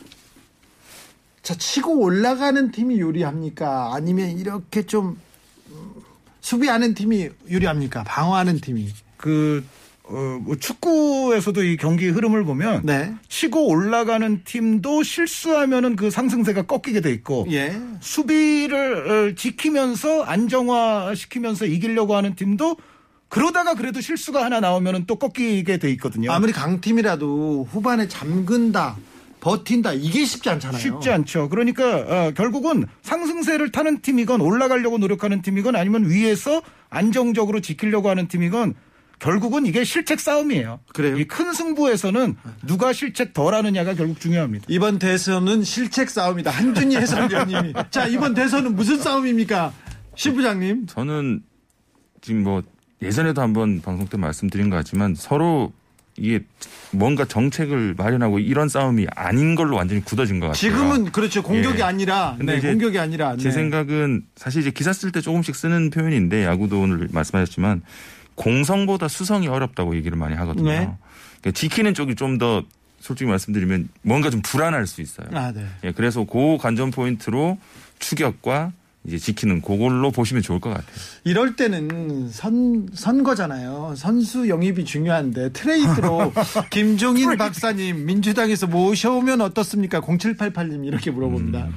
자, 치고 올라가는 팀이 유리합니까? 아니면 이렇게 좀 음, 수비하는 팀이 유리합니까? 방어하는 팀이. 그 어, 뭐 축구에서도 이 경기 흐름을 보면 네. 치고 올라가는 팀도 실수하면은 그 상승세가 꺾이게 돼 있고 예. 수비를 어, 지키면서 안정화시키면서 이기려고 하는 팀도 그러다가 그래도 실수가 하나 나오면은 또 꺾이게 돼 있거든요. 아무리 강팀이라도 후반에 잠근다, 버틴다, 이게 쉽지 않잖아요. 쉽지 않죠. 그러니까 어, 결국은 상승세를 타는 팀이건 올라가려고 노력하는 팀이건 아니면 위에서 안정적으로 지키려고 하는 팀이건 결국은 이게 실책 싸움이에요. 그래요? 이 큰 승부에서는 누가 실책 덜 하느냐가 결국 중요합니다. 이번 대선은 실책 싸움이다. 한준희 해설위원님이. 자, 이번 대선은 무슨 싸움입니까? 신부장님. 저는 지금 뭐 예전에도 한번 방송 때 말씀드린 것 같지만 서로 이게 뭔가 정책을 마련하고 이런 싸움이 아닌 걸로 완전히 굳어진 것 같아요. 지금은 그렇죠. 공격이 예. 아니라. 근데 네, 공격이 아니라. 제 네. 생각은 사실 이제 기사 쓸 때 조금씩 쓰는 표현인데 야구도 오늘 말씀하셨지만 공성보다 수성이 어렵다고 얘기를 많이 하거든요. 네. 그러니까 지키는 쪽이 좀 더 솔직히 말씀드리면 뭔가 좀 불안할 수 있어요. 아, 네. 예, 그래서 그 관전 포인트로 추격과 이제 지키는 그걸로 보시면 좋을 것 같아요. 이럴 때는 선 선거잖아요. 선수 영입이 중요한데 트레이드로 김종인 박사님 민주당에서 모셔오면 어떻습니까? 0788님 이렇게 물어봅니다.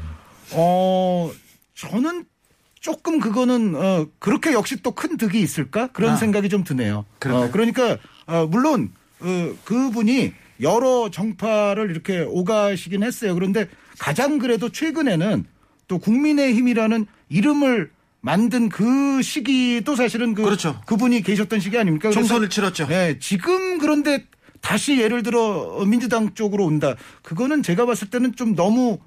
어, 저는 조금 그거는 어 그렇게 역시 또 큰 득이 있을까 그런 아. 생각이 좀 드네요. 어, 그러니까 어, 물론 어, 그분이 여러 정파를 이렇게 오가시긴 했어요. 그런데 가장 그래도 최근에는 또 국민의힘이라는 이름을 만든 그 시기도 사실은 그 그렇죠. 그분이 계셨던 시기 아닙니까? 총선을 치렀죠. 네, 지금 그런데 다시 예를 들어 민주당 쪽으로 온다. 그거는 제가 봤을 때는 좀 너무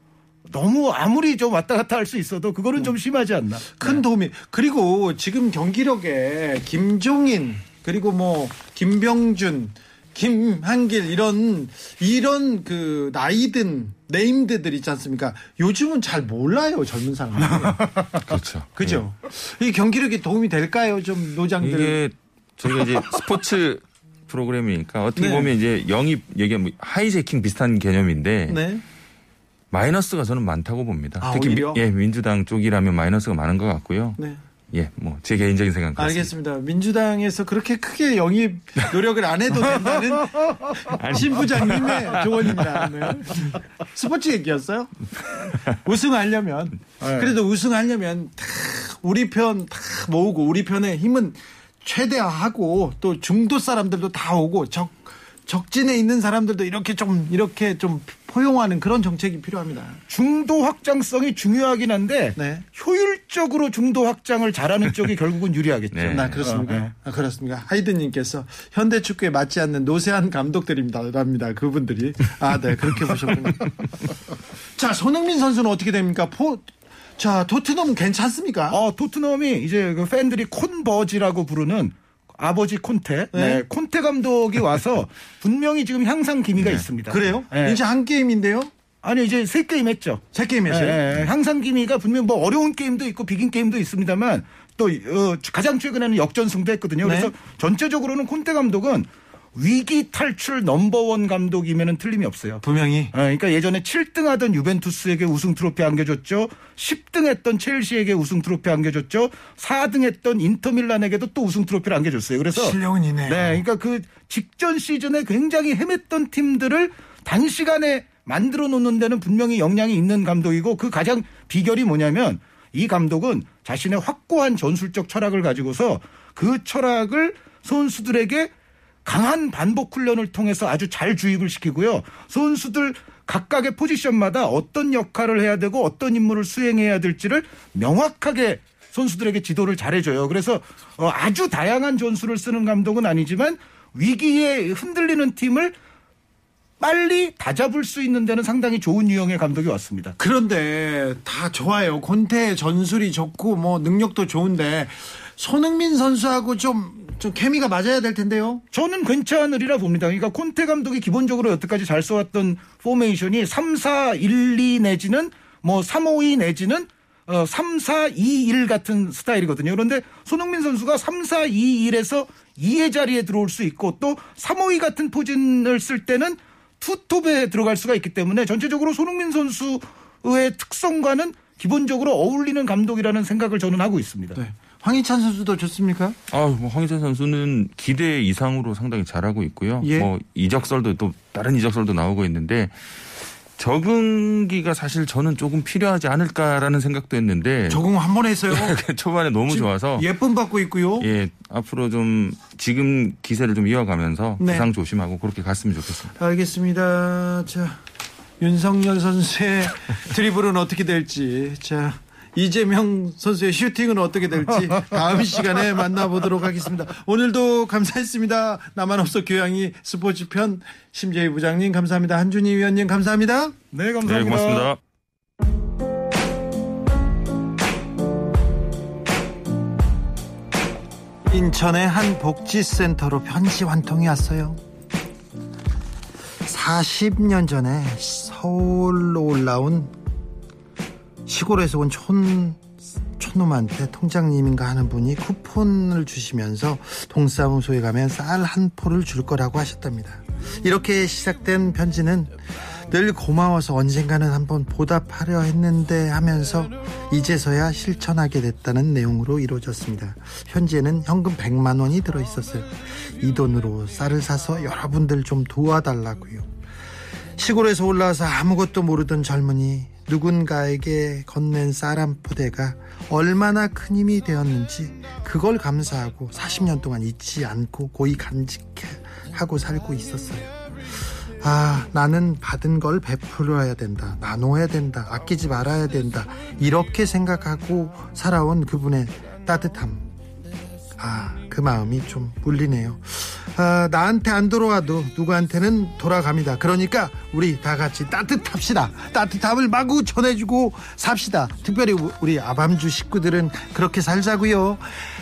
너무 아무리 좀 왔다 갔다 할 수 있어도 그거는 좀 심하지 않나. 큰 도움이 그리고 지금 경기력에 김종인 그리고 뭐 김병준 김한길 이런 이런 그 나이든 네임드들 있지 않습니까? 요즘은 잘 몰라요 젊은 사람들이. 그렇죠. 그죠? 이 경기력에 도움이 될까요? 좀 노장들. 이게 저희가 이제 스포츠 프로그램이니까 어떻게 네. 보면 이제 영입 얘기하면 뭐 하이제킹 비슷한 개념인데 네. 마이너스가 저는 많다고 봅니다. 아, 특히? 미, 예, 민주당 쪽이라면 마이너스가 많은 것 같고요. 네. 예, 뭐 제 개인적인 생각 같습니다. 알겠습니다. 민주당에서 그렇게 크게 영입 노력을 안 해도 된다는 신부장님의 조언입니다. 네. 스포츠 얘기였어요? 우승하려면 그래도 우승하려면 다 우리 편 다 모으고 우리 편의 힘은 최대화하고 또 중도 사람들도 다 오고 적 적진에 있는 사람들도 이렇게 좀 이렇게 좀 포용하는 그런 정책이 필요합니다. 중도 확장성이 중요하긴 한데 네. 효율적으로 중도 확장을 잘하는 쪽이 결국은 유리하겠죠. 네. 나 그렇습니까? 어, 네. 아, 그렇습니까? 하이드님께서 현대 축구에 맞지 않는 노세한 감독들입니다. 랍니다. 그분들이. 아, 네. 그렇게 보셨군요. 자, 손흥민 선수는 어떻게 됩니까? 포, 자, 토트넘 괜찮습니까? 어, 토트넘이 이제 그 팬들이 콘버지라고 부르는 아버지 콘테, 네. 네. 콘테 감독이 와서 분명히 지금 향상 기미가 있습니다. 그래요? 네. 이제 한 게임인데요? 아니 이제 세 게임 했죠. 세 게임 했어요? 예, 예. 향상 기미가 분명 뭐 어려운 게임도 있고 비긴 게임도 있습니다만 또 어, 가장 최근에는 역전승도 했거든요. 네. 그래서 전체적으로는 콘테 감독은 위기 탈출 넘버원 감독이면은 틀림이 없어요. 분명히. 어, 그러니까 예전에 7등 하던 유벤투스에게 우승 트로피 안겨줬죠. 10등 했던 첼시에게 우승 트로피 안겨줬죠. 4등 했던 인터밀란에게도 또 우승 트로피를 안겨줬어요. 그래서 실력은 있네요. 네, 그러니까 그 직전 시즌에 굉장히 헤맸던 팀들을 단시간에 만들어 놓는 데는 분명히 역량이 있는 감독이고 그 가장 비결이 뭐냐면 이 감독은 자신의 확고한 전술적 철학을 가지고서 그 철학을 선수들에게 강한 반복 훈련을 통해서 아주 잘 주입을 시키고요. 선수들 각각의 포지션마다 어떤 역할을 해야 되고 어떤 임무를 수행해야 될지를 명확하게 선수들에게 지도를 잘해줘요. 그래서 어, 아주 다양한 전술을 쓰는 감독은 아니지만 위기에 흔들리는 팀을 빨리 다잡을 수 있는 데는 상당히 좋은 유형의 감독이 왔습니다. 그런데 다 좋아요. 콘테 전술이 좋고 뭐 능력도 좋은데 손흥민 선수하고 좀, 좀 케미가 맞아야 될 텐데요. 저는 괜찮으리라 봅니다. 그러니까 콘테 감독이 기본적으로 여태까지 잘 써왔던 포메이션이 3, 4, 1, 2 내지는 뭐 3, 5, 2 내지는 어, 3, 4, 2, 1 같은 스타일이거든요. 그런데 손흥민 선수가 3, 4, 2, 1에서 2의 자리에 들어올 수 있고 또 3, 5, 2 같은 포진을 쓸 때는 투톱에 들어갈 수가 있기 때문에 전체적으로 손흥민 선수의 특성과는 기본적으로 어울리는 감독이라는 생각을 저는 하고 있습니다. 네. 황희찬 선수도 좋습니까? 아, 뭐 황희찬 선수는 기대 이상으로 상당히 잘하고 있고요. 예. 뭐 이적설도 또 다른 이적설도 나오고 있는데 적응기가 사실 저는 조금 필요하지 않을까라는 생각도 했는데 적응 한 번 했어요. 초반에 너무 좋아서 예쁨 받고 있고요. 예 앞으로 좀 지금 기세를 좀 이어가면서 네. 부상 조심하고 그렇게 갔으면 좋겠습니다. 알겠습니다. 자, 윤석열 선수의 드리블은 어떻게 될지. 자, 이재명 선수의 슈팅은 어떻게 될지 다음 시간에 만나보도록 하겠습니다. 오늘도 감사했습니다. 나만 없어 교양이 스포츠 편 심재희 부장님 감사합니다. 한준희 위원님 감사합니다. 네, 네 고맙습니다. 인천의 한 복지센터로 편지 한 통이 왔어요. 40년 전에 서울로 올라온 시골에서 온 촌, 촌놈한테 통장님인가 하는 분이 쿠폰을 주시면서 동사무소에 가면 쌀 한 포를 줄 거라고 하셨답니다. 이렇게 시작된 편지는 늘 고마워서 언젠가는 한번 보답하려 했는데 하면서 이제서야 실천하게 됐다는 내용으로 이루어졌습니다. 현재는 현금 100만 원이 들어 있었어요. 이 돈으로 쌀을 사서 여러분들 좀 도와달라고요. 시골에서 올라와서 아무것도 모르던 젊은이 누군가에게 건넨 쌀한 포대가 얼마나 큰 힘이 되었는지 그걸 감사하고 40년 동안 잊지 않고 고이 간직하고 살고 있었어요. 아, 나는 받은 걸 베풀어야 된다. 나눠야 된다. 아끼지 말아야 된다. 이렇게 생각하고 살아온 그분의 따뜻함. 아, 그 마음이 좀 울리네요. 아, 나한테 안 돌아와도 누구한테는 돌아갑니다. 그러니까 우리 다 같이 따뜻합시다. 따뜻함을 마구 전해주고 삽시다. 특별히 우- 우리 아밤주 식구들은 그렇게 살자고요.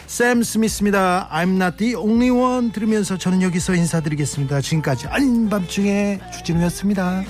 샘 스미스입니다. I'm not the only one 들으면서 저는 여기서 인사드리겠습니다. 지금까지 아닌 밤중에 주진우였습니다.